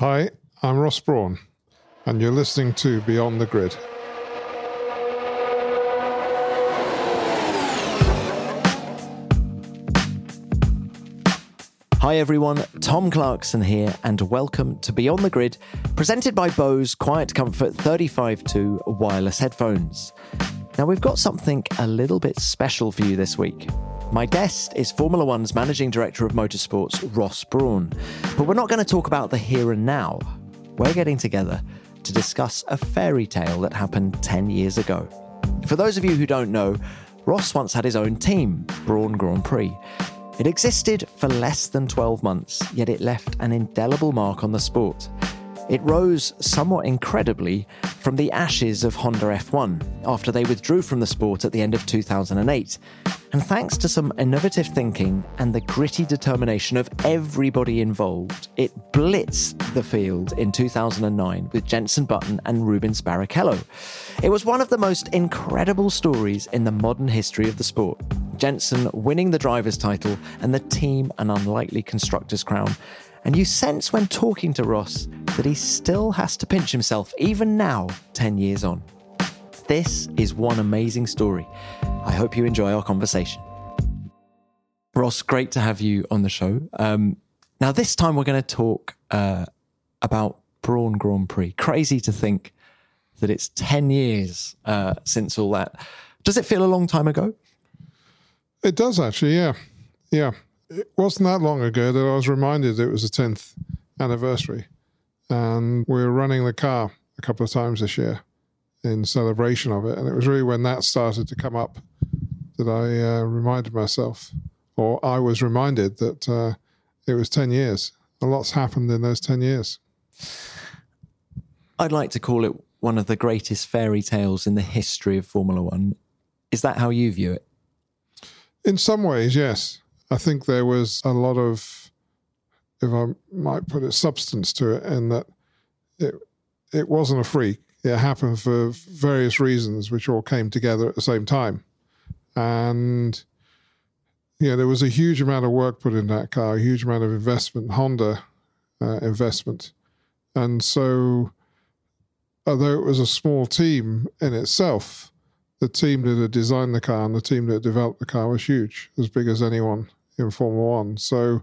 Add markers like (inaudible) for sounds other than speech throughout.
Hi, I'm Ross Brawn, and you're listening to Beyond the Grid. Hi everyone, Tom Clarkson here, and welcome to Beyond the Grid, presented by Bose Quiet Comfort 35.2 wireless headphones. Now, we've got something a little bit special for you this week. My guest is Formula One's Managing Director of Motorsports, Ross Brawn. But we're not going to talk about the here and now. We're getting together to discuss a fairy tale that happened 10 years ago. For those of you who don't know, Ross once had his own team, Brawn Grand Prix. It existed for less than 12 months, yet it left an indelible mark on the sport. It rose somewhat incredibly from the ashes of Honda F1 after they withdrew from the sport at the end of 2008. And thanks to some innovative thinking and the gritty determination of everybody involved, it blitzed the field in 2009 with Jenson Button and Rubens Barrichello. It was one of the most incredible stories in the modern history of the sport. Jenson winning the driver's title and the team an unlikely constructor's crown. And you sense when talking to Ross that he still has to pinch himself, even now, 10 years on. This is one amazing story. I hope you enjoy our conversation. Ross, great to have you on the show. Um, now, this time we're going to talk uh, about Brawn Grand Prix. Crazy to think that it's 10 years uh, since all that. Does it feel a long time ago? It does actually, yeah. Yeah it wasn't that long ago that I was reminded it was the 10th anniversary. And we were running the car a couple of times this year in celebration of it. And it was really when that started to come up that I uh, reminded myself, or I was reminded that uh, it was 10 years. A lot's happened in those 10 years. I'd like to call it one of the greatest fairy tales in the history of Formula One. Is that how you view it? In some ways, yes. I think there was a lot of, if I might put it, substance to it, and that it it wasn't a freak. It happened for various reasons, which all came together at the same time, and yeah, there was a huge amount of work put in that car, a huge amount of investment, Honda uh, investment, and so although it was a small team in itself, the team that had designed the car and the team that developed the car was huge, as big as anyone in Formula One. So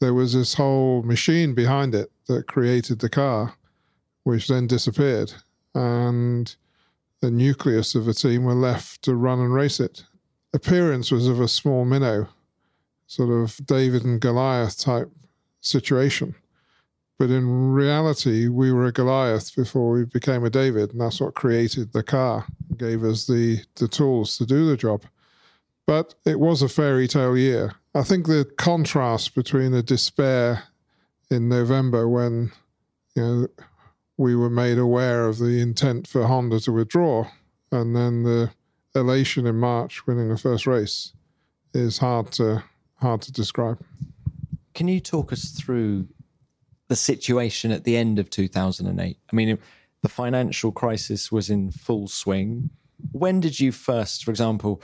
there was this whole machine behind it that created the car, which then disappeared. And the nucleus of the team were left to run and race it. Appearance was of a small minnow, sort of David and Goliath type situation. But in reality, we were a Goliath before we became a David, and that's what created the car, gave us the, the tools to do the job. But it was a fairy tale year. I think the contrast between the despair in November when you know we were made aware of the intent for Honda to withdraw, and then the elation in March winning the first race is hard to hard to describe. Can you talk us through the situation at the end of 2008? I mean, the financial crisis was in full swing. When did you first, for example,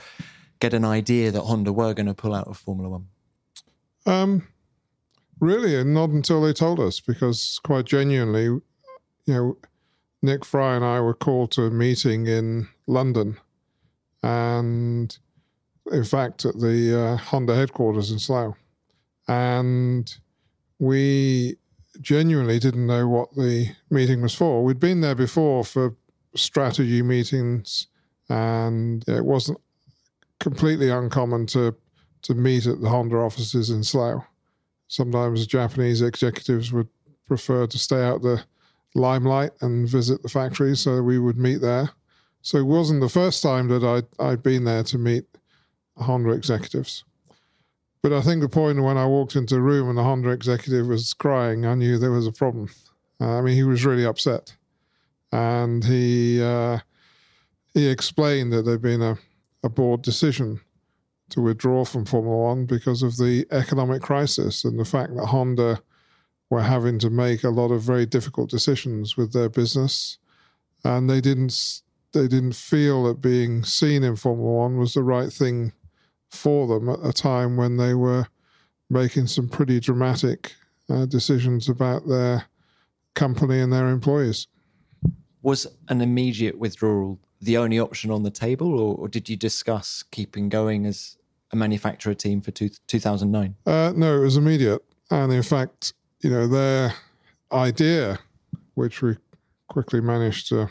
get an idea that Honda were going to pull out of Formula One? Um, really, and not until they told us, because quite genuinely, you know, Nick Fry and I were called to a meeting in London, and in fact, at the uh, Honda headquarters in Slough, and we genuinely didn't know what the meeting was for. We'd been there before for strategy meetings, and it wasn't completely uncommon to to meet at the Honda offices in Slough. Sometimes Japanese executives would prefer to stay out the limelight and visit the factory, so we would meet there. So it wasn't the first time that I'd, I'd been there to meet Honda executives. But I think the point when I walked into the room and the Honda executive was crying, I knew there was a problem. Uh, I mean, he was really upset, and he uh, he explained that there'd been a a board decision to withdraw from Formula One because of the economic crisis and the fact that Honda were having to make a lot of very difficult decisions with their business, and they didn't they didn't feel that being seen in Formula One was the right thing for them at a time when they were making some pretty dramatic uh, decisions about their company and their employees. Was an immediate withdrawal the only option on the table, or, or did you discuss keeping going as a manufacturer team for two, 2009? Uh, no, it was immediate. And in fact, you know, their idea, which we quickly managed to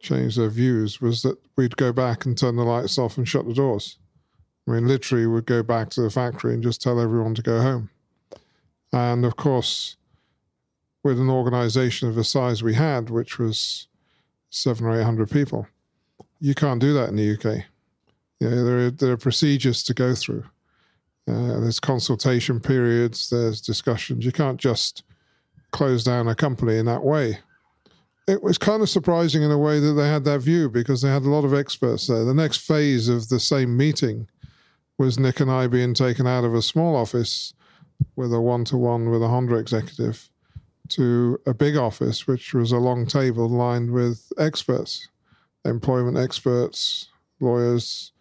change their views, was that we'd go back and turn the lights off and shut the doors. I mean, literally, we'd go back to the factory and just tell everyone to go home. And of course, with an organization of the size we had, which was seven or eight hundred people, you can't do that in the UK. You know, there, are, there are procedures to go through. Uh, there's consultation periods, there's discussions. You can't just close down a company in that way. It was kind of surprising in a way that they had that view because they had a lot of experts there. The next phase of the same meeting was Nick and I being taken out of a small office with a one to one with a Honda executive to a big office, which was a long table lined with experts, employment experts, lawyers,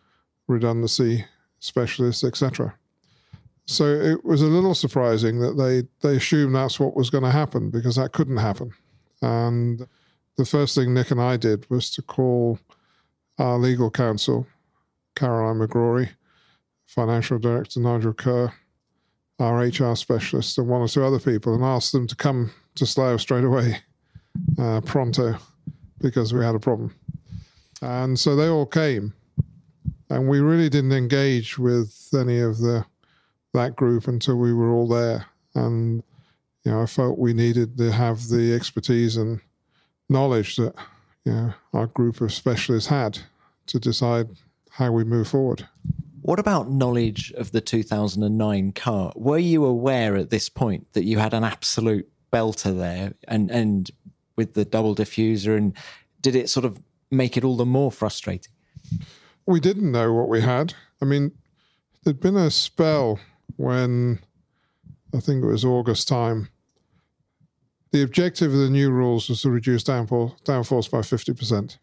redundancy specialists, etc. So it was a little surprising that they, they assumed that's what was going to happen because that couldn't happen. And the first thing Nick and I did was to call our legal counsel, Caroline McGrory, financial director Nigel Kerr, our HR specialist, and one or two other people, and ask them to come to Slough straight away, uh, pronto, because we had a problem. And so they all came, and we really didn't engage with any of the that group until we were all there. And you know, I felt we needed to have the expertise and knowledge that you know our group of specialists had to decide how we move forward. What about knowledge of the 2009 car? Were you aware at this point that you had an absolute belter there and, and with the double diffuser? And did it sort of make it all the more frustrating? We didn't know what we had. I mean, there'd been a spell when I think it was August time. The objective of the new rules was to reduce downforce, downforce by 50%.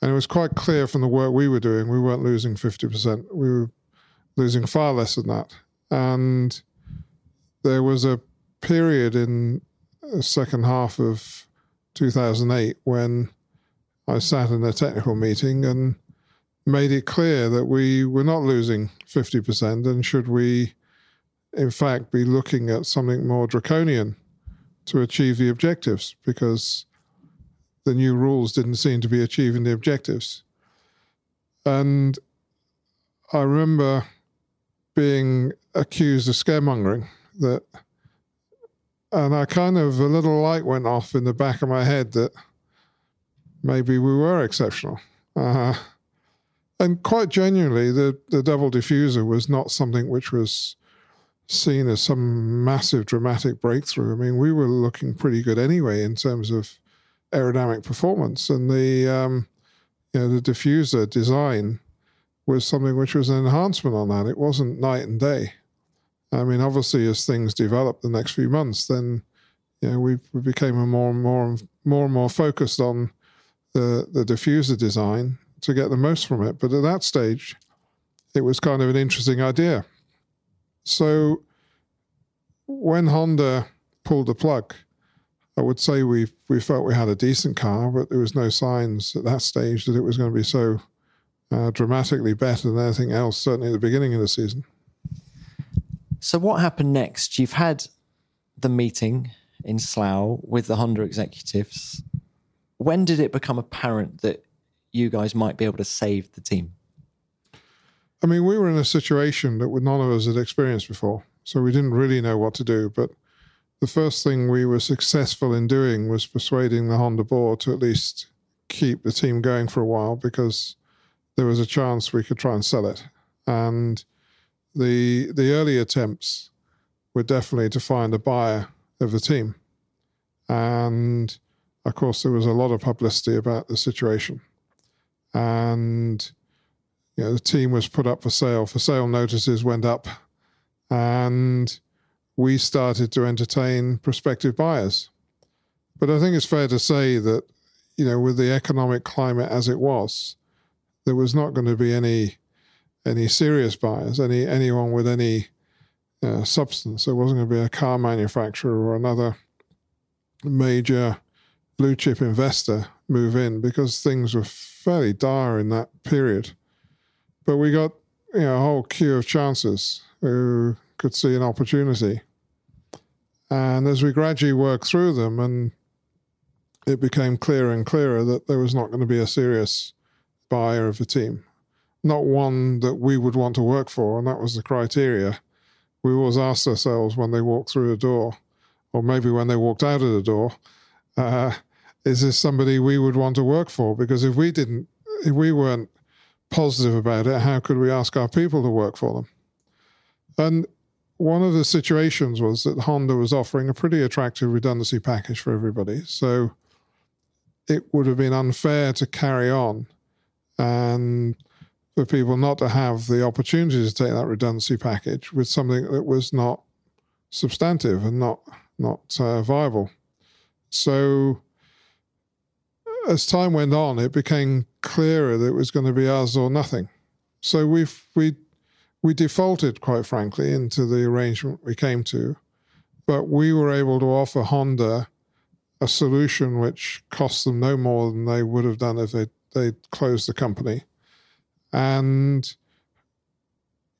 And it was quite clear from the work we were doing, we weren't losing 50%. We were losing far less than that. And there was a period in the second half of 2008 when I sat in a technical meeting and made it clear that we were not losing 50%. And should we, in fact, be looking at something more draconian to achieve the objectives? Because the new rules didn't seem to be achieving the objectives. And I remember being accused of scaremongering that and I kind of a little light went off in the back of my head that maybe we were exceptional. Uh, and quite genuinely, the, the double diffuser was not something which was seen as some massive dramatic breakthrough. I mean, we were looking pretty good anyway in terms of aerodynamic performance, and the um, you know the diffuser design was something which was an enhancement on that. It wasn't night and day. I mean, obviously, as things developed the next few months, then you know we we became more and more more and more focused on the the diffuser design to get the most from it. But at that stage, it was kind of an interesting idea. So when Honda pulled the plug, I would say we we felt we had a decent car, but there was no signs at that stage that it was going to be so uh, dramatically better than anything else. Certainly at the beginning of the season. So what happened next? You've had the meeting in Slough with the Honda executives. When did it become apparent that you guys might be able to save the team? I mean, we were in a situation that none of us had experienced before, so we didn't really know what to do. But the first thing we were successful in doing was persuading the Honda board to at least keep the team going for a while because there was a chance we could try and sell it. And the the early attempts were definitely to find a buyer of the team. And of course there was a lot of publicity about the situation. And you know, the team was put up for sale. For sale notices went up and we started to entertain prospective buyers. But I think it's fair to say that, you know, with the economic climate as it was, there was not going to be any any serious buyers, any anyone with any uh, substance. There wasn't going to be a car manufacturer or another major blue chip investor move in because things were fairly dire in that period. But we got you know a whole queue of chances who could see an opportunity. And as we gradually worked through them, and it became clearer and clearer that there was not going to be a serious buyer of the team, not one that we would want to work for, and that was the criteria. We always asked ourselves when they walked through the door, or maybe when they walked out of the door, uh, is this somebody we would want to work for? Because if we didn't, if we weren't positive about it, how could we ask our people to work for them? And one of the situations was that Honda was offering a pretty attractive redundancy package for everybody. So it would have been unfair to carry on and for people not to have the opportunity to take that redundancy package with something that was not substantive and not not uh, viable. So as time went on, it became clearer that it was going to be us or nothing. So we we we defaulted, quite frankly, into the arrangement we came to, but we were able to offer Honda a solution which cost them no more than they would have done if they they closed the company, and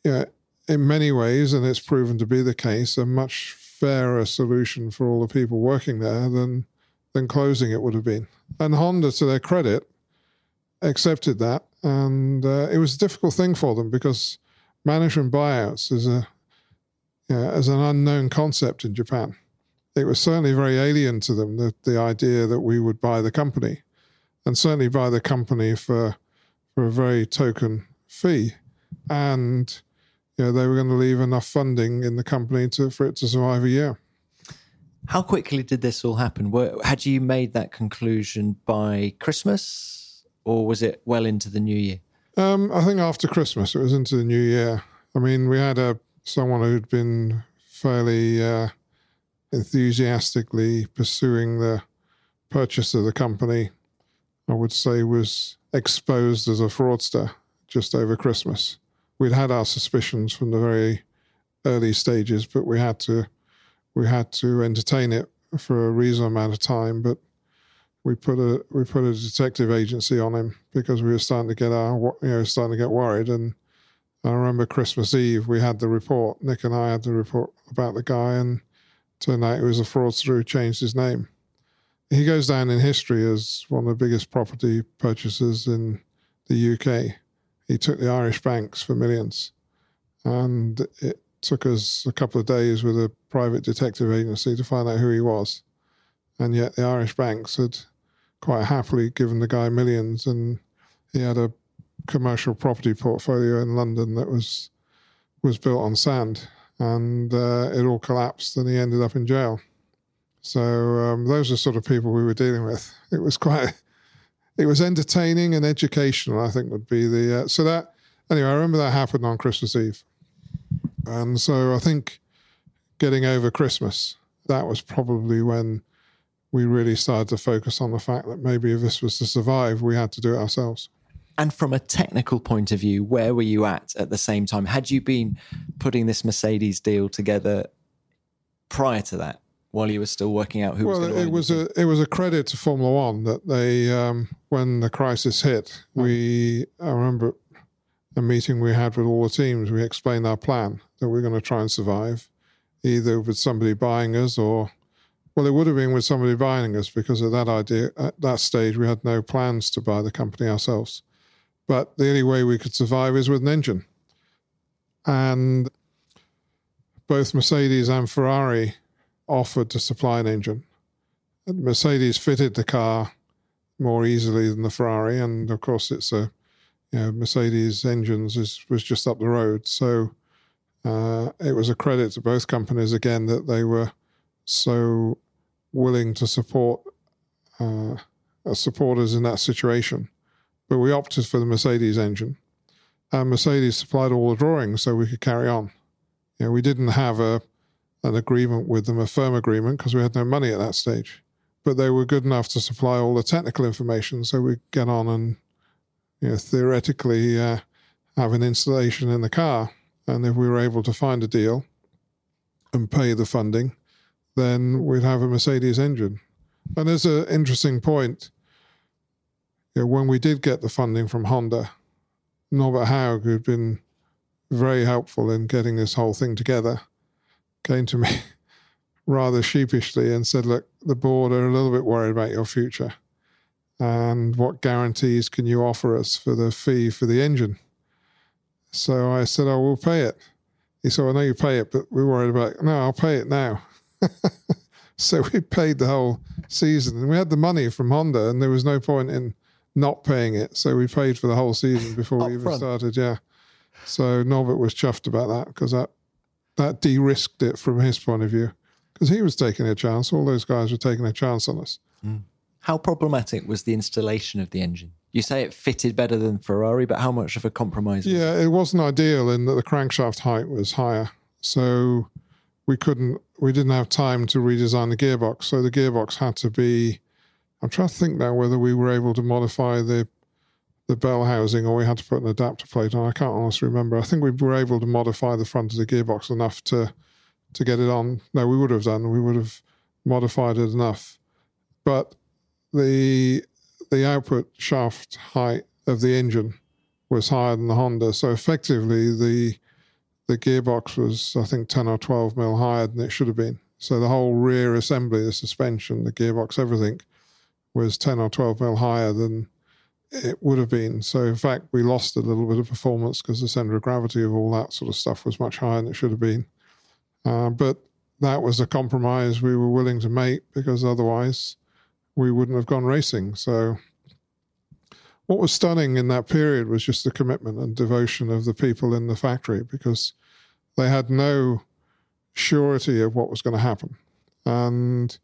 yeah, in many ways, and it's proven to be the case, a much fairer solution for all the people working there than than closing it would have been. And Honda, to their credit, accepted that, and uh, it was a difficult thing for them because management buyouts is a as an unknown concept in Japan. It was certainly very alien to them the, the idea that we would buy the company and certainly buy the company for for a very token fee. And you know they were going to leave enough funding in the company to for it to survive a year. How quickly did this all happen? Were, had you made that conclusion by christmas or was it well into the new year? Um, i think after christmas it was into the new year. I mean we had a someone who'd been fairly uh, enthusiastically pursuing the purchase of the company, I would say was exposed as a fraudster just over Christmas. We'd had our suspicions from the very early stages, but we had to we had to entertain it for a reasonable amount of time. But we put a we put a detective agency on him because we were starting to get our you know starting to get worried. And I remember Christmas Eve we had the report. Nick and I had the report about the guy, and Turned out he was a fraudster who changed his name. He goes down in history as one of the biggest property purchasers in the UK. He took the Irish banks for millions. And it took us a couple of days with a private detective agency to find out who he was. And yet the Irish banks had quite happily given the guy millions. And he had a commercial property portfolio in London that was was built on sand and uh, it all collapsed, and he ended up in jail. So um, those are sort of people we were dealing with. It was quite, it was entertaining and educational. I think would be the uh, so that anyway. I remember that happened on Christmas Eve, and so I think getting over Christmas that was probably when we really started to focus on the fact that maybe if this was to survive, we had to do it ourselves. And from a technical point of view, where were you at at the same time? Had you been putting this Mercedes deal together prior to that, while you were still working out who well, was it was a it was a credit to Formula One that they um, when the crisis hit, we I remember a meeting we had with all the teams. We explained our plan that we are going to try and survive, either with somebody buying us or well, it would have been with somebody buying us because at that idea at that stage we had no plans to buy the company ourselves. But the only way we could survive is with an engine. And both Mercedes and Ferrari offered to supply an engine. Mercedes fitted the car more easily than the Ferrari, and of course, it's a you know Mercedes engines is, was just up the road, so uh, it was a credit to both companies again that they were so willing to support uh, supporters in that situation but we opted for the Mercedes engine. And Mercedes supplied all the drawings so we could carry on. You know, we didn't have a an agreement with them, a firm agreement, because we had no money at that stage. But they were good enough to supply all the technical information so we get on and you know, theoretically uh, have an installation in the car. And if we were able to find a deal and pay the funding, then we'd have a Mercedes engine. And there's an interesting point. You know, when we did get the funding from Honda, Norbert Haug, who'd been very helpful in getting this whole thing together, came to me (laughs) rather sheepishly and said, Look, the board are a little bit worried about your future. And what guarantees can you offer us for the fee for the engine? So I said, Oh, we'll pay it. He said, I know you pay it, but we're worried about it. No, I'll pay it now. (laughs) so we paid the whole season and we had the money from Honda and there was no point in not paying it. So we paid for the whole season before we even front. started. Yeah. So Norbert was chuffed about that because that, that de risked it from his point of view because he was taking a chance. All those guys were taking a chance on us. Mm. How problematic was the installation of the engine? You say it fitted better than Ferrari, but how much of a compromise? was it? Yeah, it wasn't ideal in that the crankshaft height was higher. So we couldn't, we didn't have time to redesign the gearbox. So the gearbox had to be, I'm trying to think now whether we were able to modify the the bell housing or we had to put an adapter plate on. I can't honestly remember. I think we were able to modify the front of the gearbox enough to to get it on. No, we would have done. We would have modified it enough. But the the output shaft height of the engine was higher than the Honda. So effectively the the gearbox was I think 10 or 12 mil higher than it should have been. So the whole rear assembly, the suspension, the gearbox, everything was 10 or 12 mil higher than it would have been. So in fact, we lost a little bit of performance because the center of gravity of all that sort of stuff was much higher than it should have been. Uh, but that was a compromise we were willing to make because otherwise we wouldn't have gone racing. So what was stunning in that period was just the commitment and devotion of the people in the factory because they had no surety of what was going to happen. And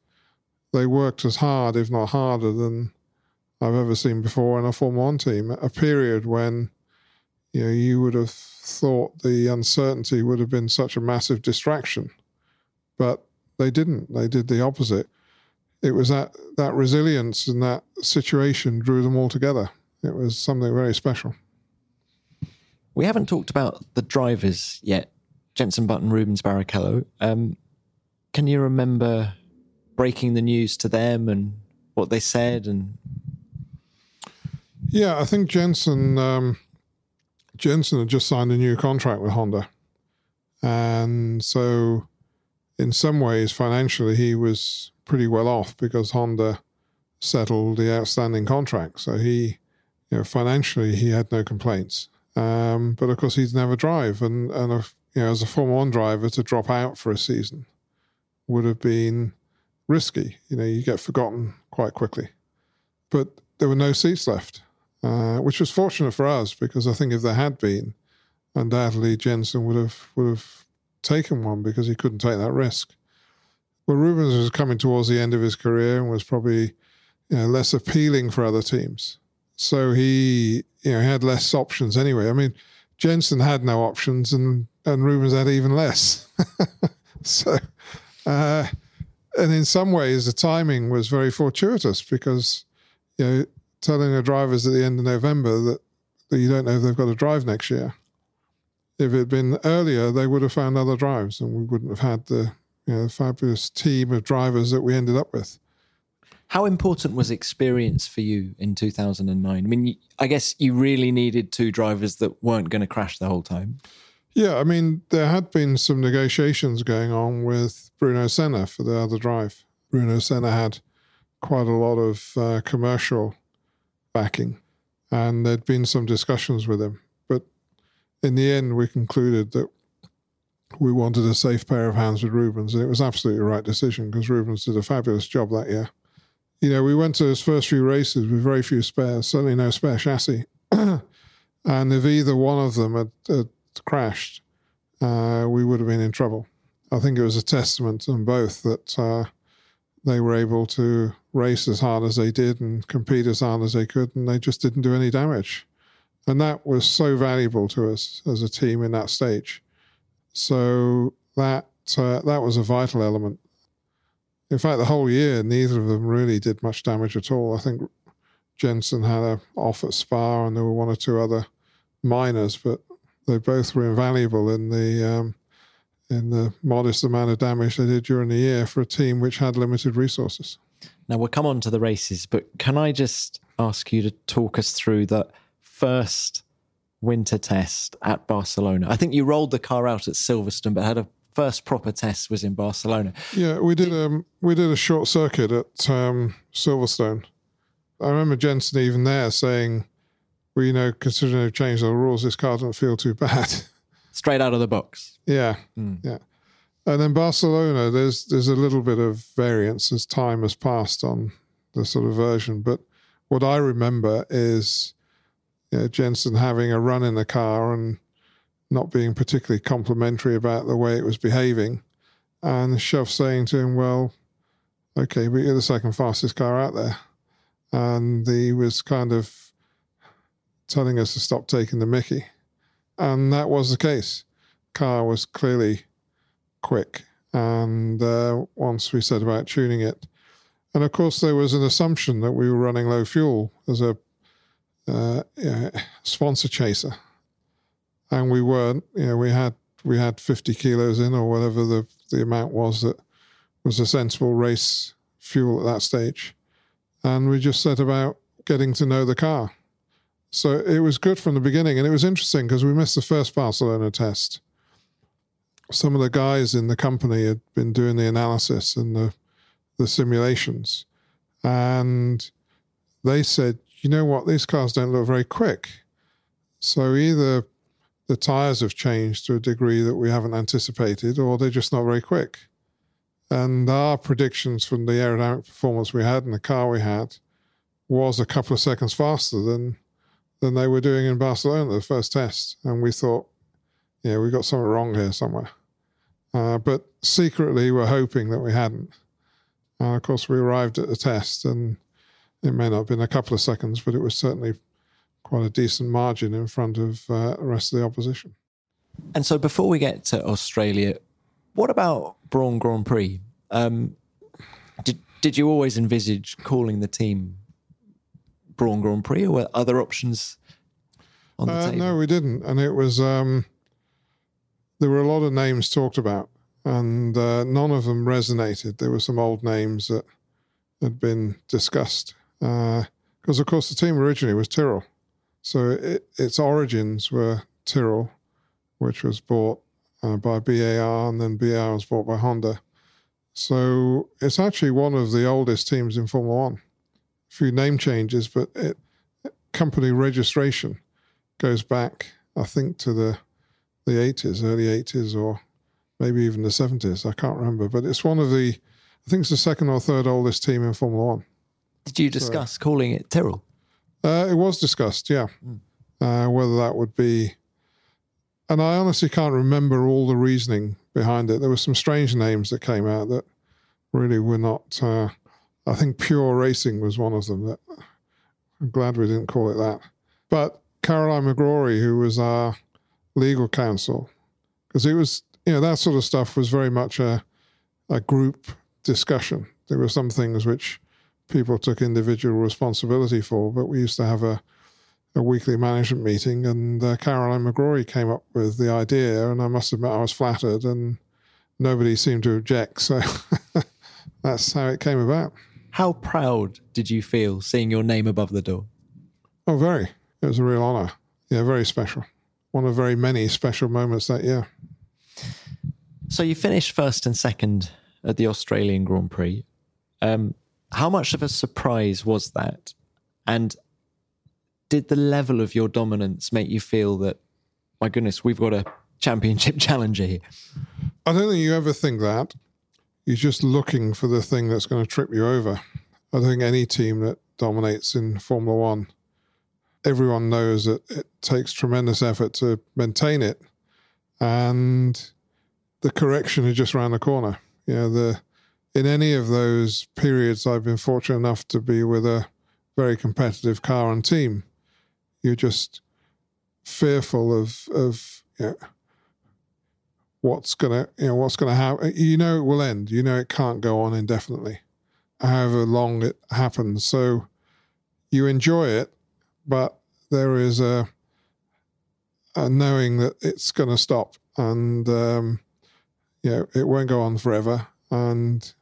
they worked as hard, if not harder, than I've ever seen before in a Formula One team. A period when you know you would have thought the uncertainty would have been such a massive distraction, but they didn't. They did the opposite. It was that that resilience and that situation drew them all together. It was something very special. We haven't talked about the drivers yet. Jenson Button, Rubens Barrichello. Um, can you remember breaking the news to them and what they said? And Yeah, I think Jenson um, Jenson had just signed a new contract with Honda, and so in some ways financially he was pretty well off because Honda settled the outstanding contract. So he, you know, financially he had no complaints. Um, but of course he'd never drive, and and if, you know, as a Formula One driver to drop out for a season would have been risky. You know, you get forgotten quite quickly. But there were no seats left, uh, which was fortunate for us because I think if there had been, undoubtedly Jenson would have would have taken one because he couldn't take that risk. Well, Rubens was coming towards the end of his career and was probably you know, less appealing for other teams. So he, you know, had less options anyway. I mean, Jenson had no options, and and Rubens had even less. (laughs) so, uh, and in some ways, the timing was very fortuitous because, you know, telling the drivers at the end of November that, that you don't know if they've got to drive next year. If it had been earlier, they would have found other drives, and we wouldn't have had the you know fabulous team of drivers that we ended up with. how important was experience for you in 2009? I mean, I guess you really needed two drivers that weren't going to crash the whole time. Yeah, I mean, there had been some negotiations going on with Bruno Senna for the other drive. Bruno Senna had quite a lot of uh, commercial backing, and there'd been some discussions with him. But in the end, we concluded that we wanted a safe pair of hands with Rubens, and it was absolutely the right decision because Rubens did a fabulous job that year. You know, we went to his first few races with very few spares, certainly no spare chassis. (clears throat) and if either one of them had, had crashed, uh, we would have been in trouble. I think it was a testament to them both that uh, they were able to race as hard as they did and compete as hard as they could, and they just didn't do any damage. And that was so valuable to us as a team in that stage. So that uh, that was a vital element. In fact, the whole year, neither of them really did much damage at all. I think Jenson had a off at Spa, and there were one or two other minors, but they both were invaluable in the um, in the modest amount of damage they did during the year for a team which had limited resources. Now we'll come on to the races, but can I just ask you to talk us through the first winter test at Barcelona? I think you rolled the car out at Silverstone, but had a first proper test was in Barcelona. Yeah, we did. Um, we did a short circuit at um, Silverstone. I remember Jenson even there saying, "Well, you know, considering they've changed the rules, this car doesn't feel too bad." (laughs) Straight out of the box. Yeah, mm. yeah. And then Barcelona, there's there's a little bit of variance as time has passed on the sort of version. But what I remember is you know, Jenson having a run in the car and not being particularly complimentary about the way it was behaving, and Shov saying to him, "Well, okay, but you're the second fastest car out there," and he was kind of telling us to stop taking the Mickey, and that was the case. Car was clearly quick. And uh, once we set about tuning it, and of course there was an assumption that we were running low fuel as a uh, yeah, sponsor chaser, and we weren't. You know, we had we had 50 kilos in or whatever the the amount was that was a sensible race fuel at that stage, and we just set about getting to know the car. So it was good from the beginning, and it was interesting because we missed the first Barcelona test some of the guys in the company had been doing the analysis and the the simulations, and they said, you know what, these cars don't look very quick. So either the tires have changed to a degree that we haven't anticipated, or they're just not very quick. And our predictions from the aerodynamic performance we had and the car we had was a couple of seconds faster than than they were doing in Barcelona the first test. And we thought, yeah, we've got something wrong here somewhere. Uh, but secretly, we're hoping that we hadn't. Uh, of course, we arrived at the test, and it may not have been a couple of seconds, but it was certainly quite a decent margin in front of uh, the rest of the opposition. And so, before we get to Australia, what about Brawn Grand Prix? Um, did did you always envisage calling the team Brawn Grand Prix, or were other options on the uh, table? No, we didn't, and it was. Um, there were a lot of names talked about, and uh, none of them resonated. There were some old names that had been discussed. Because, uh, of course, the team originally was Tyrrell. So it, its origins were Tyrrell, which was bought uh, by BAR, and then BAR was bought by Honda. So it's actually one of the oldest teams in Formula One. A few name changes, but it, company registration goes back, I think, to the the 80s, early 80s, or maybe even the 70s. I can't remember, but it's one of the, I think it's the second or third oldest team in Formula One. Did you discuss so, calling it Tyrrell? Uh, it was discussed, yeah. Mm. Uh, whether that would be, and I honestly can't remember all the reasoning behind it. There were some strange names that came out that really were not. Uh, I think Pure Racing was one of them. That I'm glad we didn't call it that. But Caroline McGrory, who was our legal counsel because it was you know that sort of stuff was very much a a group discussion. There were some things which people took individual responsibility for, but we used to have a a weekly management meeting, and uh, Caroline McGrory came up with the idea, and I must admit I was flattered, and nobody seemed to object. So (laughs) that's how it came about. How proud did you feel seeing your name above the door? Oh, very. It was a real honour. Yeah, very special one of very many special moments that year. So you finished first and second at the Australian Grand Prix. Um, how much of a surprise was that? And did the level of your dominance make you feel that, my goodness, we've got a championship (laughs) challenger here? I don't think you ever think that. You're just looking for the thing that's going to trip you over. I don't think any team that dominates in Formula One everyone knows that it takes tremendous effort to maintain it, and the correction is just around the corner. You know, the in any of those periods, I've been fortunate enough to be with a very competitive car and team. You're just fearful of of you know, what's gonna you know what's gonna happen. You know it will end. You know it can't go on indefinitely, however long it happens. So you enjoy it but there is a, a knowing that it's going to stop and um, you know it won't go on forever and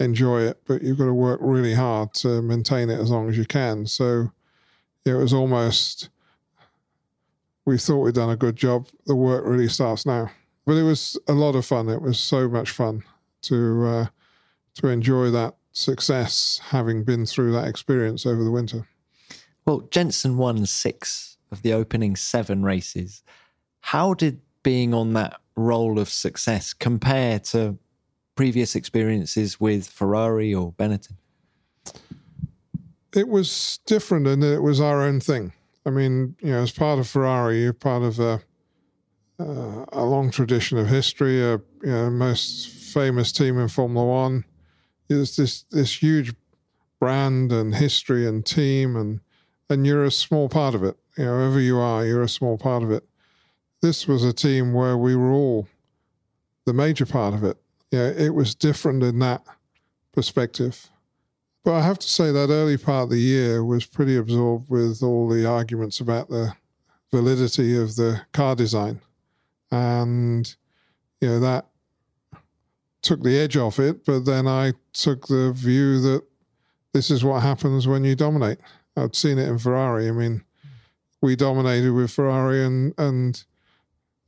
enjoy it, but you've got to work really hard to maintain it as long as you can. So it was almost we thought we'd done a good job. The work really starts now. But it was a lot of fun. It was so much fun to uh, to enjoy that success, having been through that experience over the winter. Well, Jenson won six of the opening seven races. How did being on that roll of success compare to previous experiences with Ferrari or Benetton? It was different and it was our own thing. I mean, you know, as part of Ferrari, you're part of a, uh, a long tradition of history, a you know, most famous team in Formula One. It's this this huge brand and history and team, and and you're a small part of it. You know, wherever you are, you're a small part of it. This was a team where we were all the major part of it. Yeah, it was different in that perspective. But I have to say that early part of the year was pretty absorbed with all the arguments about the validity of the car design. And, you know, that took the edge off it. But then I took the view that this is what happens when you dominate. I'd seen it in Ferrari. I mean, we dominated with Ferrari, and, and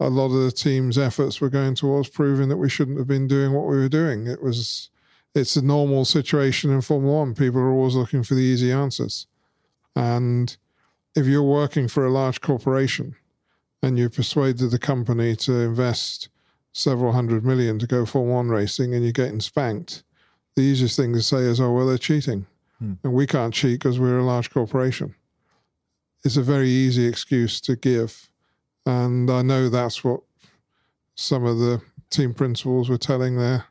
a lot of the team's efforts were going towards proving that we shouldn't have been doing what we were doing. It was it's a normal situation in Formula One. People are always looking for the easy answers. And if you're working for a large corporation and you persuaded the company to invest several hundred million to go Formula One racing and you're getting spanked, the easiest thing to say is, oh, well, they're cheating. Hmm. And we can't cheat because we're a large corporation. It's a very easy excuse to give. And I know that's what some of the team principals were telling their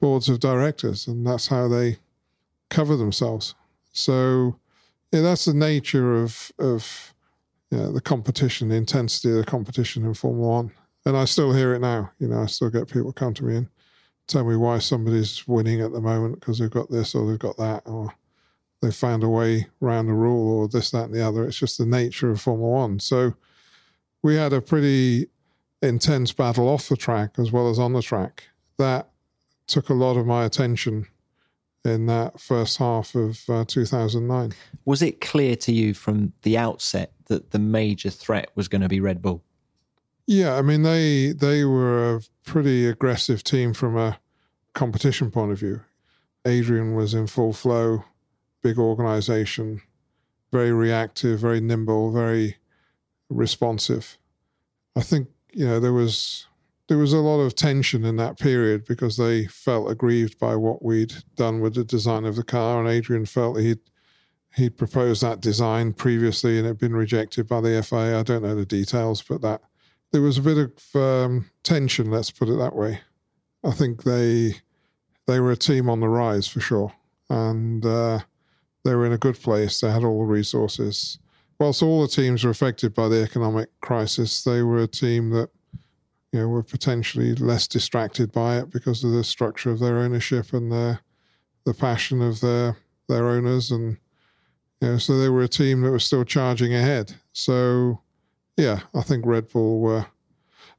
boards of directors, and that's how they cover themselves. So, yeah, that's the nature of of you know, the competition, the intensity of the competition in Formula One. And I still hear it now. You know, I still get people come to me and tell me why somebody's winning at the moment because they've got this or they've got that or they've found a way around a rule or this, that, and the other. It's just the nature of Formula One. So we had a pretty intense battle off the track as well as on the track. That took a lot of my attention in that first half of uh, 2009. Was it clear to you from the outset that the major threat was going to be Red Bull? Yeah, I mean they they were a pretty aggressive team from a competition point of view. Adrian was in full flow, big organization, very reactive, very nimble, very responsive. I think you know there was there was a lot of tension in that period because they felt aggrieved by what we'd done with the design of the car, and Adrian felt he'd he'd proposed that design previously and it had been rejected by the FIA. I don't know the details, but that there was a bit of um, tension. Let's put it that way. I think they they were a team on the rise for sure, and uh, they were in a good place. They had all the resources. Whilst all the teams were affected by the economic crisis, they were a team that you know, were potentially less distracted by it because of the structure of their ownership and the the passion of their their owners, and you know, so they were a team that was still charging ahead. So, yeah, I think Red Bull were.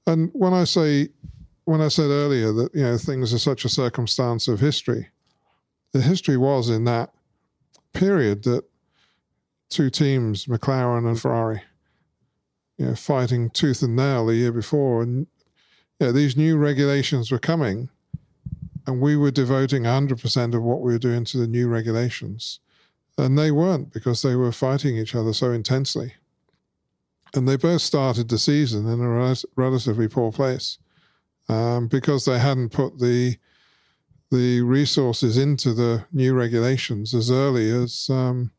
And when I say, when I said earlier that you know things are such a circumstance of history, the history was in that period that two teams, McLaren and Ferrari, you know, fighting tooth and nail the year before, and yeah, these new regulations were coming, and we were devoting 100% of what we were doing to the new regulations. And they weren't because they were fighting each other so intensely. And they both started the season in a relatively poor place um, because they hadn't put the the resources into the new regulations as early as um,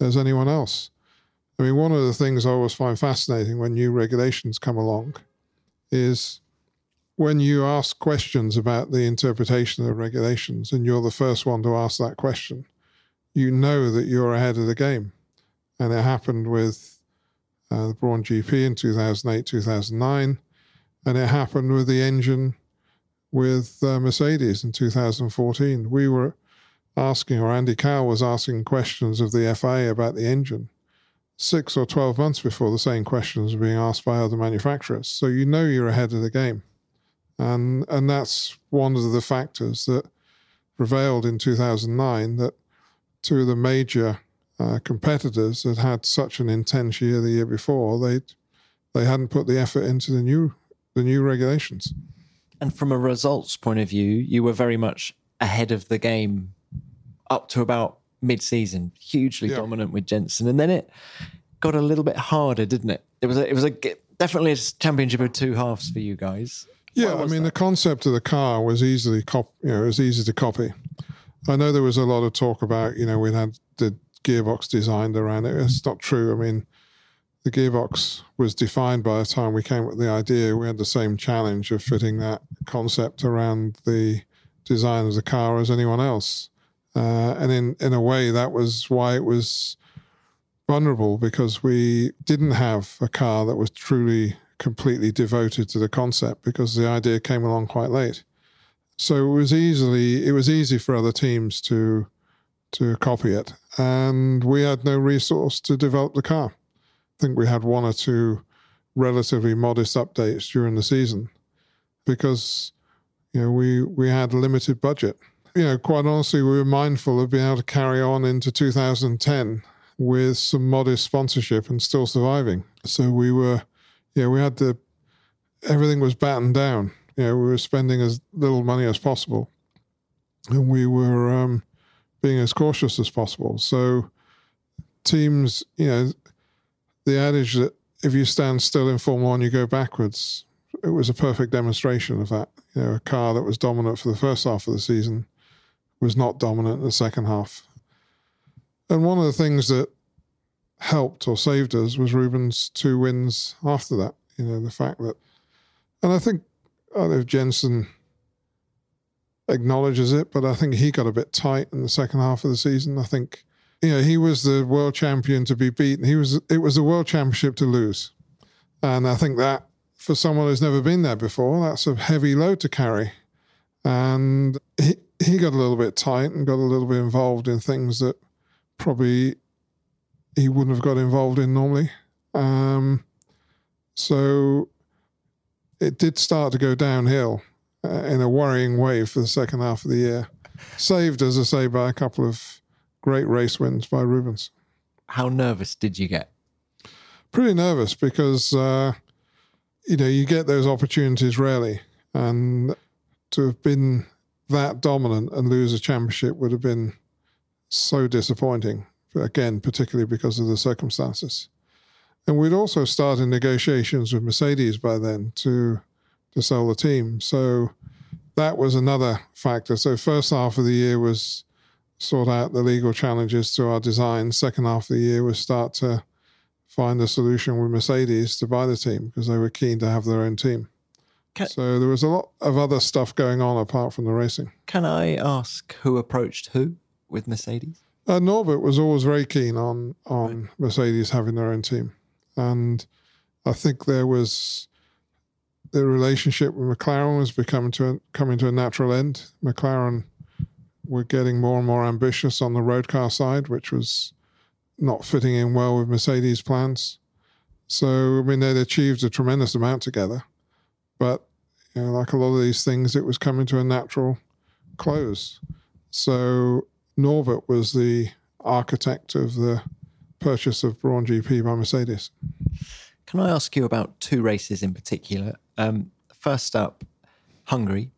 as anyone else. I mean, one of the things I always find fascinating when new regulations come along is when you ask questions about the interpretation of regulations and you're the first one to ask that question, you know that you're ahead of the game. And it happened with uh, the Brawn GP in 2008, 2009. And it happened with the engine with uh, Mercedes in 2014. We were asking, or Andy Cowell was asking questions of the FIA about the engine six or 12 months before the same questions were being asked by other manufacturers. So you know you're ahead of the game and and that's one of the factors that prevailed in 2009 that two of the major uh, competitors had had such an intense year the year before they they hadn't put the effort into the new the new regulations. And from a results point of view, you were very much ahead of the game up to about mid-season, hugely yeah. dominant with Jenson, and then it got a little bit harder, didn't it? It was a, it was a definitely a championship of two halves for you guys. Yeah, I mean that? the concept of the car was easily cop, you know, it was easy to copy. I know there was a lot of talk about, you know, we had the gearbox designed around it. It's not true. I mean, the gearbox was defined by the time we came up with the idea. We had the same challenge of fitting that concept around the design of the car as anyone else. Uh, and in, in a way, that was why it was vulnerable because we didn't have a car that was truly completely devoted to the concept because the idea came along quite late. So it was easily it was easy for other teams to to copy it, and we had no resource to develop the car. Think we had one or two relatively modest updates during the season because you know we we had a limited budget. You know, quite honestly, we were mindful of being able to carry on into 2010 with some modest sponsorship and still surviving. So we were, yeah, we had the everything was battened down. You know, we were spending as little money as possible, and we were um, being as cautious as possible. So teams, you know, the adage that if you stand still in Formula One, you go backwards. It was a perfect demonstration of that. You know, a car that was dominant for the first half of the season was not dominant in the second half. And one of the things that helped or saved us was Rubens' two wins after that. You know, the fact that, and I think, I don't know if Jenson acknowledges it, but I think he got a bit tight in the second half of the season. I think, you know, he was the world champion to be beaten. He was, it was a world championship to lose. And I think that for someone who's never been there before, that's a heavy load to carry. And he, he got a little bit tight and got a little bit involved in things that probably he wouldn't have got involved in normally. Um, so it did start to go downhill uh, in a worrying way for the second half of the year. Saved, as I say, by a couple of great race wins by Rubens. How nervous did you get? Pretty nervous because, uh, you know, you get those opportunities rarely. And to have been that dominant and lose a championship would have been so disappointing, again, particularly because of the circumstances. And we'd also started negotiations with Mercedes by then to to sell the team. So that was another factor. So first half of the year was sort out the legal challenges to our design. Second half of the year was start to find a solution with Mercedes to buy the team because they were keen to have their own team. Can, so there was a lot of other stuff going on apart from the racing. Can I ask who approached who? with Mercedes? Uh, Norbert was always very keen on on right. Mercedes having their own team, and I think there was the relationship with McLaren was becoming to a, coming to a natural end. McLaren were getting more and more ambitious on the road car side, which was not fitting in well with Mercedes' plans. So I mean, they'd achieved a tremendous amount together, but you know, like a lot of these things, it was coming to a natural close. So Norbert was the architect of the purchase of Brawn GP by Mercedes. Can I ask you about two races in particular? Um, first up, Hungary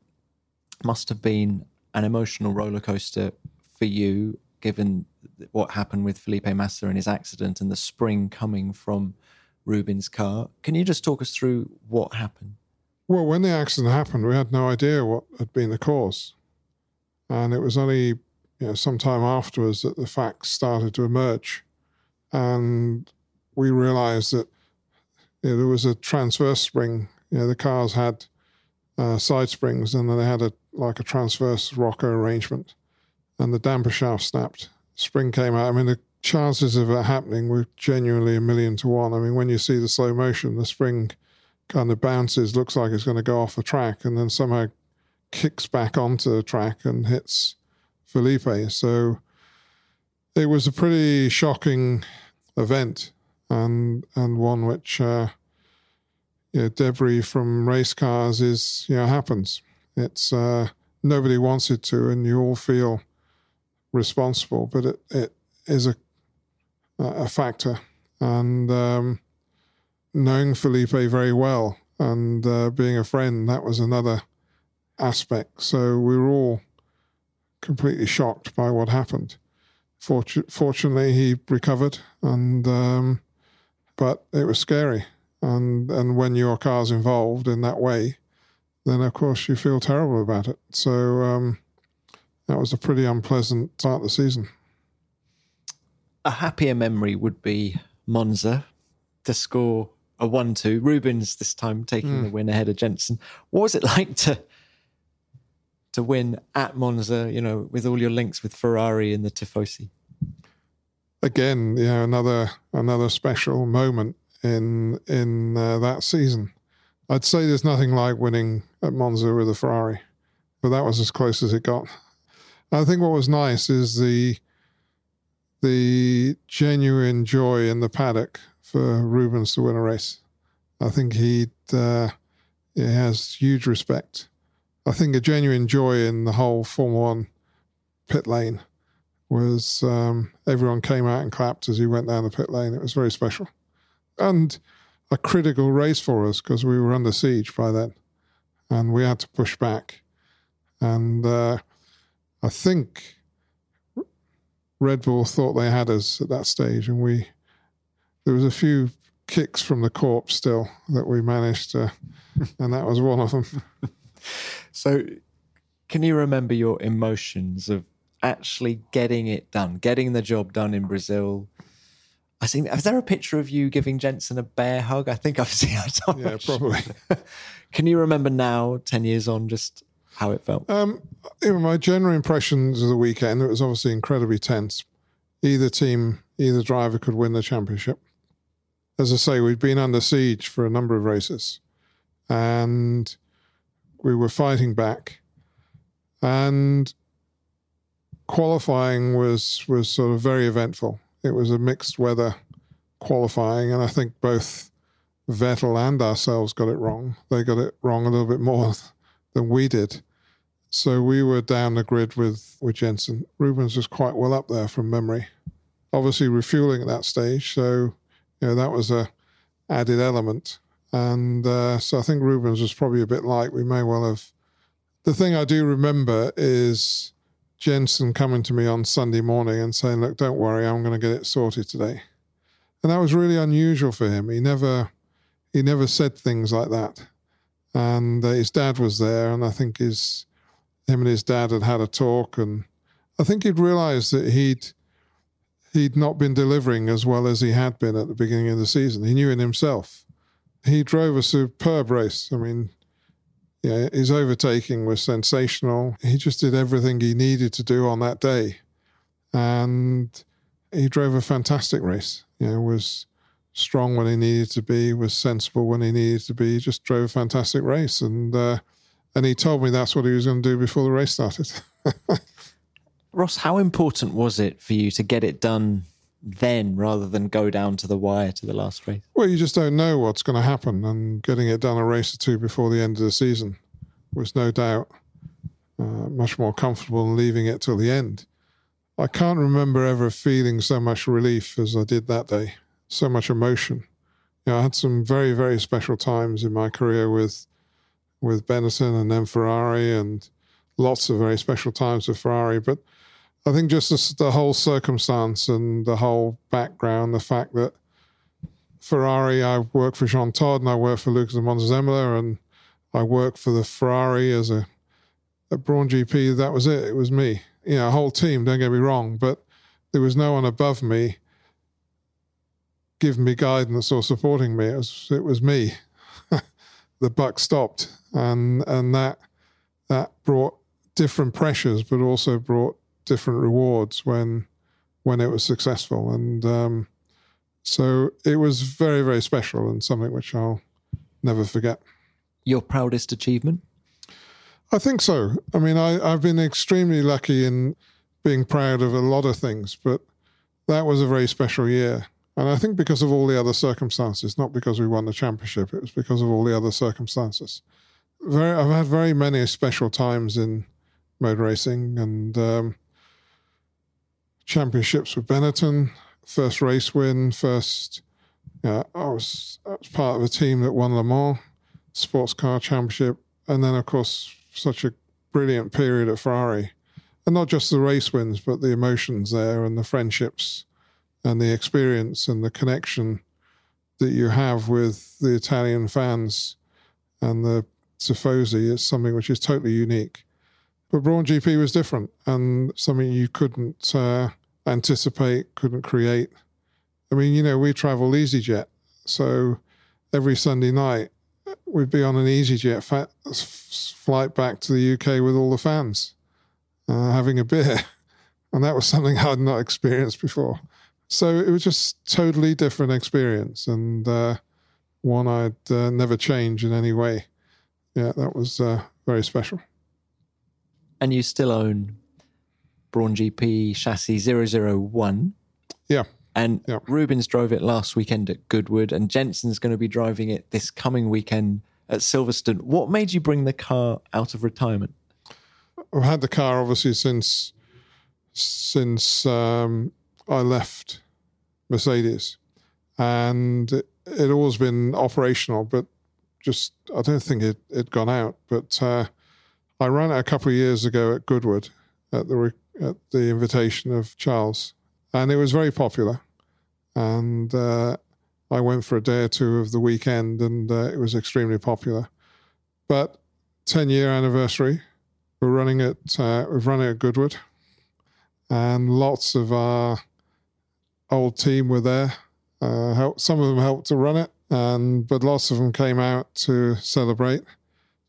must have been an emotional roller coaster for you, given what happened with Felipe Massa and his accident and the spring coming from Rubens' car. Can you just talk us through what happened? Well, when the accident happened, we had no idea what had been the cause. And it was only you know, sometime afterwards that the facts started to emerge. And we realized that you know, there was a transverse spring. You know, the cars had uh, side springs and then they had a like a transverse rocker arrangement. And the damper shaft snapped. Spring came out. I mean, the chances of it happening were genuinely a million to one. I mean, when you see the slow motion, the spring kind of bounces, looks like it's going to go off the track, and then somehow kicks back onto the track and hits Felipe. So it was a pretty shocking event and and one which uh, debris from race cars is you know happens. It's uh, nobody wants it to, and you all feel responsible. But it, it is a a factor, and um, knowing Felipe very well and uh, being a friend, that was another aspect. So we were all completely shocked by what happened. Fortu- fortunately, he recovered, and um, but it was scary. And and when your car's involved in that way, then of course you feel terrible about it. So um, that was a pretty unpleasant start of the season. A happier memory would be Monza to score a one-two. Rubens this time taking mm. the win ahead of Jenson. What was it (laughs) like to to win at Monza? You know, with all your links with Ferrari and the Tifosi. Again, you know, another another special moment in in uh, that season. I'd say there's nothing like winning at Monza with a Ferrari, but that was as close as it got. I think what was nice is the the genuine joy in the paddock for Rubens to win a race. I think he uh, he has huge respect. I think a genuine joy in the whole Formula One pit lane was um, everyone came out and clapped as he went down the pit lane. It was very special and a critical race for us because we were under siege by then, and we had to push back. And uh, I think Red Bull thought they had us at that stage, and we there was a few kicks from the corpse still that we managed to, (laughs) and that was one of them. so, can you remember your emotions of actually getting it done, getting the job done in Brazil? I think is there a picture of you giving Jenson a bear hug? I think I've seen (laughs) it. Yeah, probably. (laughs) Can you remember now, ten years on, just how it felt? Um, my general impressions of the weekend, it was obviously incredibly tense. Either team, either driver could win the championship. As I say, we'd been under siege for a number of races, and we were fighting back. And qualifying was was sort of very eventful it was a mixed weather qualifying, and I think both Vettel and ourselves got it wrong. They got it wrong a little bit more (laughs) than we did. So we were down the grid with, with Jenson. Rubens was quite well up there from memory. Obviously refueling at that stage, so you know that was a added element. And uh, so I think Rubens was probably a bit light. We may well have. The thing I do remember is Jenson coming to me on Sunday morning and saying, Look, don't worry, I'm going to get it sorted today. And that was really unusual for him. He never he never said things like that. And uh, his dad was there, and I think his him and his dad had had a talk, and I think he'd realised that he'd he'd not been delivering as well as he had been at the beginning of the season. He knew it himself. He drove a superb race. I mean, yeah, his overtaking was sensational. He just did everything he needed to do on that day, and he drove a fantastic race. You know, was strong when he needed to be, was sensible when he needed to be. He just drove a fantastic race, and uh, and he told me that's what he was going to do before the race started. (laughs) Ross, how important was it for you to get it done then rather than go down to the wire to the last race? Well, you just don't know what's going to happen, and getting it done a race or two before the end of the season was no doubt uh, much more comfortable than leaving it till the end. I can't remember ever feeling so much relief as I did that day, so much emotion. You know, I had some very, very special times in my career with with Benetton and then Ferrari, and lots of very special times with Ferrari, but I think just the, whole circumstance and the whole background, the fact that Ferrari, I worked for Jean Todt and I worked for Luca di Montezemolo and I worked for the Ferrari as a at Brawn GP. That was it. It was me. You know, a whole team. Don't get me wrong, but there was no one above me giving me guidance or supporting me. It was it was me. (laughs) the buck stopped, and and that that brought different pressures, but also brought different rewards when when it was successful, and um, so it was very very special and something which I'll never forget. Your proudest achievement? I think so. I mean, I, I've been extremely lucky in being proud of a lot of things, but that was a very special year. And I think because of all the other circumstances, not because we won the championship, it was because of all the other circumstances. Very, I've had very many special times in motor racing and um, championships with Benetton, first race win, first. Yeah, I was I was part of a team that won Le Mans sports car championship, and then of course such a brilliant period at Ferrari, and not just the race wins, but the emotions there and the friendships, and the experience and the connection that you have with the Italian fans and the Tifosi is something which is totally unique. But Brawn GP was different and something you couldn't uh, anticipate, couldn't create. I mean, you know, we travel EasyJet, so every Sunday night we'd be on an EasyJet fa- flight back to the UK with all the fans, uh, having a beer, (laughs) and that was something I'd not experienced before. So it was just totally different experience, and uh, one I'd uh, never change in any way. Yeah, that was uh, very special. And you still own Brawn GP chassis 001. Yeah. And yeah. Rubens drove it last weekend at Goodwood, and Jenson's going to be driving it this coming weekend at Silverstone. What made you bring the car out of retirement? I've had the car obviously since since um, I left Mercedes, and it, it always been operational, but just I don't think it it gone out. But uh, I ran it a couple of years ago at Goodwood at the at the invitation of Charles, and it was very popular. And uh, I went for a day or two of the weekend, and uh, it was extremely popular. But ten year anniversary, we're running it. Uh, we've run it at Goodwood, and lots of our old team were there. Uh, help, some of them helped to run it, and but lots of them came out to celebrate.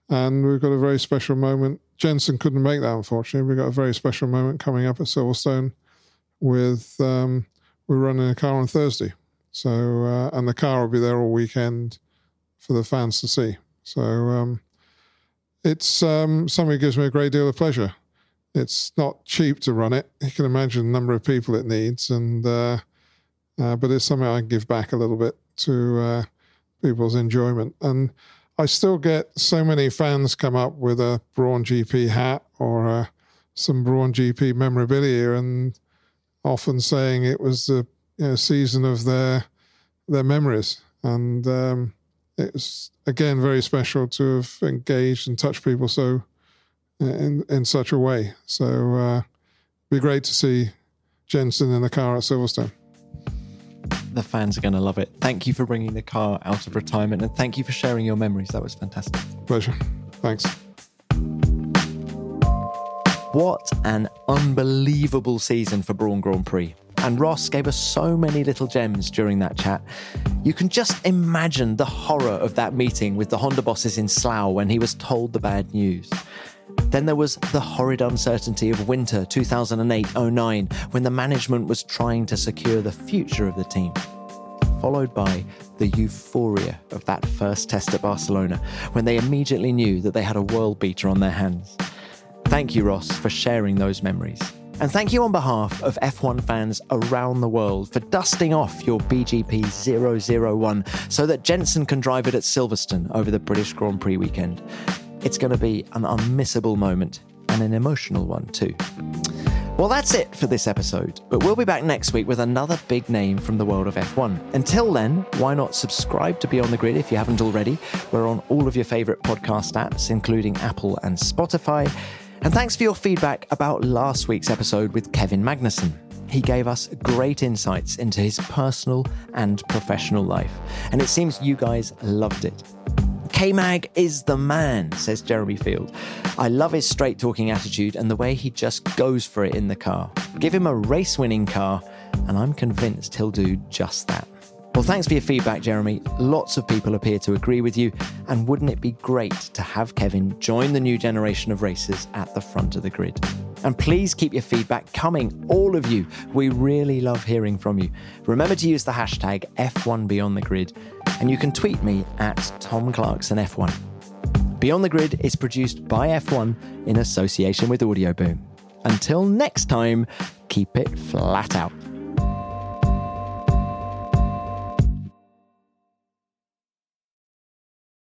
And we've got a very special moment Jenson couldn't make that, unfortunately. We've got a very special moment coming up at Silverstone with um, we're running a car on Thursday. So, uh, and the car will be there all weekend for the fans to see. So, um, it's um, something that gives me a great deal of pleasure. It's not cheap to run it. You can imagine the number of people it needs, and uh, uh, but it's something I can give back a little bit to uh, people's enjoyment. And I still get so many fans come up with a Brawn GP hat or uh, some Brawn GP memorabilia, and often saying it was the you know, season of their their memories. And um, it was again very special to have engaged and touched people so in in such a way. So uh, be great to see Jenson in the car at Silverstone the fans are going to love it. Thank you for bringing the car out of retirement and thank you for sharing your memories. That was fantastic. Pleasure. Thanks. What an unbelievable season for Brawn Grand Prix. And Ross gave us so many little gems during that chat. You can just imagine the horror of that meeting with the Honda bosses in Slough when he was told the bad news. Then there was the horrid uncertainty of winter 2008 09 when the management was trying to secure the future of the team. Followed by the euphoria of that first test at Barcelona when they immediately knew that they had a world beater on their hands. Thank you, Ross, for sharing those memories. And thank you on behalf of F1 fans around the world for dusting off your BGP 001 so that Jenson can drive it at Silverstone over the British Grand Prix weekend. It's going to be an unmissable moment and an emotional one, too. Well, that's it for this episode, but we'll be back next week with another big name from the world of F1. Until then, why not subscribe to Beyond the Grid if you haven't already? We're on all of your favourite podcast apps, including Apple and Spotify. And thanks for your feedback about last week's episode with Kevin Magnussen. He gave us great insights into his personal and professional life, and it seems you guys loved it. K Mag is the man, says Jeremy Field. I love his straight talking attitude and the way he just goes for it in the car. Give him a race winning car, and I'm convinced he'll do just that. Well, thanks for your feedback, Jeremy. Lots of people appear to agree with you, and wouldn't it be great to have Kevin join the new generation of racers at the front of the grid? And please keep your feedback coming, all of you. We really love hearing from you. Remember to use the hashtag F1BeyondTheGrid, and you can tweet me at Tom Clarkson F1. Beyond the Grid is produced by F1 in association with Audioboom. Until next time, keep it flat out.